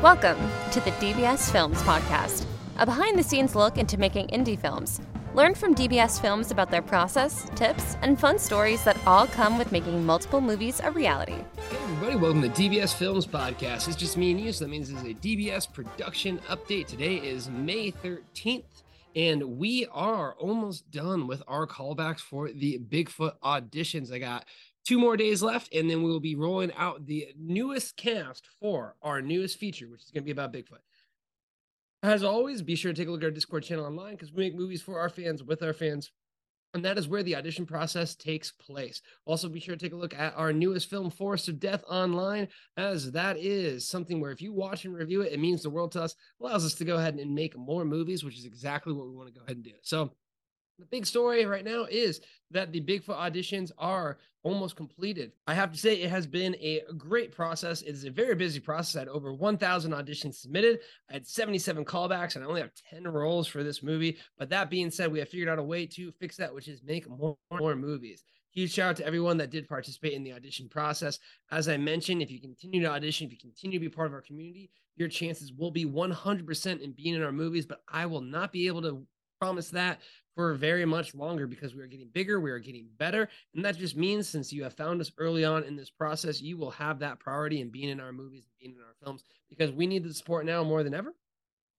Welcome to the DBS Films Podcast, a behind the scenes look into making indie films. Learn from DBS Films about their process, tips, and fun stories that all come with making multiple movies a reality. Hey everybody, welcome to DBS Films Podcast. It's just me and you, so that means it's a DBS production update. Today is May 13th, and we are almost done with our callbacks for the Bigfoot auditions. I got two more days left, and then we will be rolling out the newest cast for our newest feature, which is going to be about Bigfoot. As always, be sure to take a look at our Discord channel online because we make movies for our fans with our fans. And that is where the audition process takes place. Also, be sure to take a look at our newest film, Forest of Death, online, as that is something where if you watch and review it, it means the world to us, allows us to go ahead and make more movies, which is exactly what we want to go ahead and do. So, the big story right now is that the Bigfoot auditions are almost completed. I have to say, it has been a great process. It is a very busy process. I had over 1,000 auditions submitted. I had 77 callbacks, and I only have 10 roles for this movie. But that being said, we have figured out a way to fix that, which is make more, more movies. Huge shout out to everyone that did participate in the audition process. As I mentioned, if you continue to audition, if you continue to be part of our community, your chances will be 100% in being in our movies. But I will not be able to promise that for very much longer because we are getting bigger, we are getting better. And that just means since you have found us early on in this process, you will have that priority in being in our movies and being in our films because we need the support now more than ever.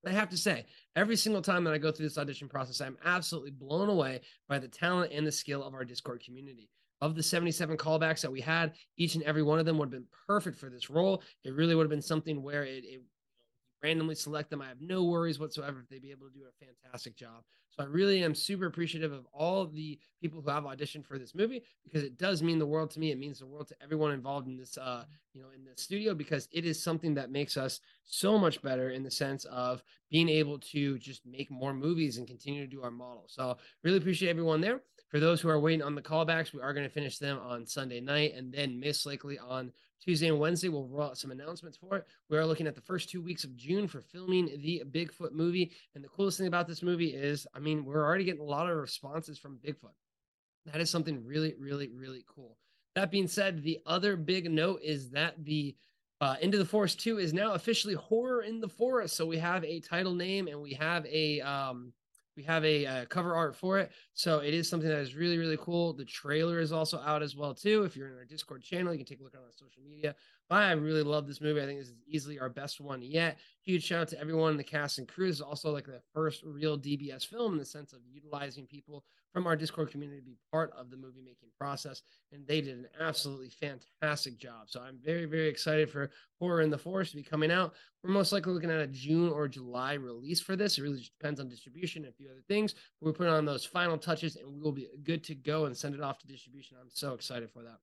I have to say, every single time that I go through this audition process, I'm absolutely blown away by the talent and the skill of our Discord community. Of the 77 callbacks that we had, each and every one of them would have been perfect for this role. It really would have been something where it, it randomly select them. I have no worries whatsoever if they'd be able to do a fantastic job. So I really am super appreciative of all of the people who have auditioned for this movie because it does mean the world to me. It means the world to everyone involved in this, uh, you know, in the studio because it is something that makes us so much better in the sense of being able to just make more movies and continue to do our model. So really appreciate everyone there. For those who are waiting on the callbacks, we are going to finish them on Sunday night and then most likely on Tuesday and Wednesday, we'll roll out some announcements for it. We are looking at the first two weeks of June for filming the Bigfoot movie. And the coolest thing about this movie is, I mean, we're already getting a lot of responses from Bigfoot. That is something really, really, really cool. That being said, the other big note is that the uh, Into the Forest 2 is now officially Horror in the Forest. So we have a title name and we have a um, we have a uh, cover art for it. So it is something that is really really cool. The trailer is also out as well too. If you're in our discord channel you can take a look on our social media. But i really love this movie. I think this is easily our best one yet huge shout out to everyone in the cast and crew this is also like the first real dbs film in the sense of utilizing people from our Discord community to be part of the movie making process. And they did an absolutely fantastic job. So I'm very, very excited for Horror in the Forest to be coming out. We're most likely looking at a June or July release for this. It really just depends on distribution and a few other things. We're putting on those final touches and we will be good to go and send it off to distribution. I'm so excited for that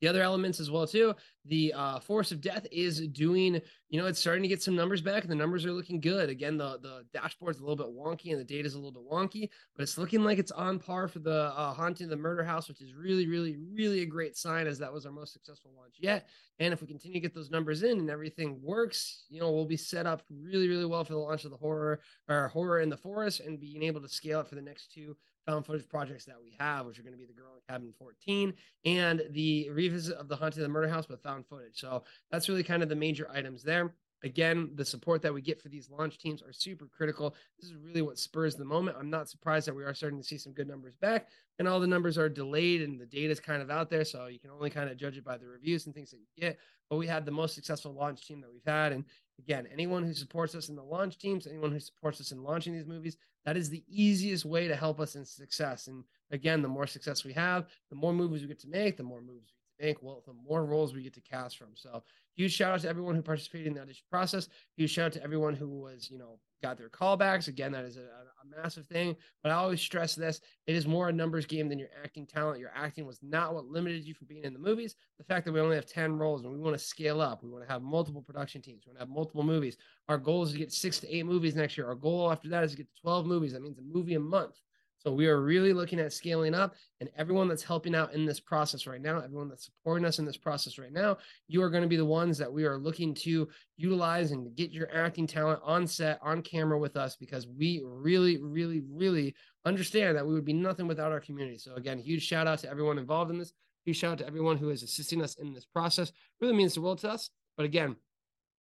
the other elements as well too. The uh, Forest of Death is doing you know it's starting to get some numbers back and the numbers are looking good. Again the the dashboard's a little bit wonky and the data's a little bit wonky but it's looking like it's on par for the uh, haunting of the murder house which is really really really a great sign as that was our most successful launch yet. And if we continue to get those numbers in and everything works you know we'll be set up really really well for the launch of the horror or horror in the forest and being able to scale it for the next two found footage projects that we have, which are going to be the Girl in Cabin 14 and the revisit of the Haunted the Murder House with found footage. So that's really kind of the major items there. Again, the support that we get for these launch teams are super critical. This is really what spurs the moment. I'm not surprised that we are starting to see some good numbers back, and all the numbers are delayed and the data is kind of out there. So you can only kind of judge it by the reviews and things that you get. But we had the most successful launch team that we've had. And again, anyone who supports us in the launch teams, anyone who supports us in launching these movies, that is the easiest way to help us in success. And again, the more success we have, the more movies we get to make, the more movies we make, well, the more roles we get to cast from. So huge shout out to everyone who participated in the audition process. Huge shout out to everyone who was, you know, got their callbacks. Again, that is a, a, massive thing. But I always stress this: it is more a numbers game than your acting talent. Your acting was not what limited you from being in the movies. The fact that we only have ten roles and we want to scale up, we want to have multiple production teams, we want to have multiple movies. Our goal is to get six to eight movies next year. Our goal after that is to get to twelve movies. That means a movie a month. So we are really looking at scaling up and everyone that's helping out in this process right now, everyone that's supporting us in this process right now, you are going to be the ones that we are looking to utilize and get your acting talent on set, on camera with us because we really, really, really understand that we would be nothing without our community. So again, huge shout out to everyone involved in this. Huge shout out to everyone who is assisting us in this process. Really means the world to us. But again,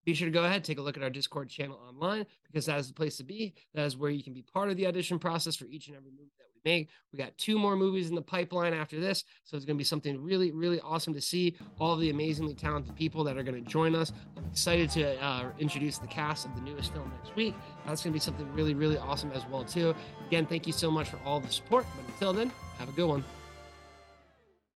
be sure to go ahead take a look at our discord channel online because that is the place to be. That is where you can be part of the audition process for each and every movie that we make. We got two more movies in the pipeline after this so it's going to be something really really awesome to see all the amazingly talented people that are going to join us. I'm excited to uh, introduce the cast of the newest film next week. That's going to be something really really awesome as well too. Again thank you so much for all the support but until then have a good one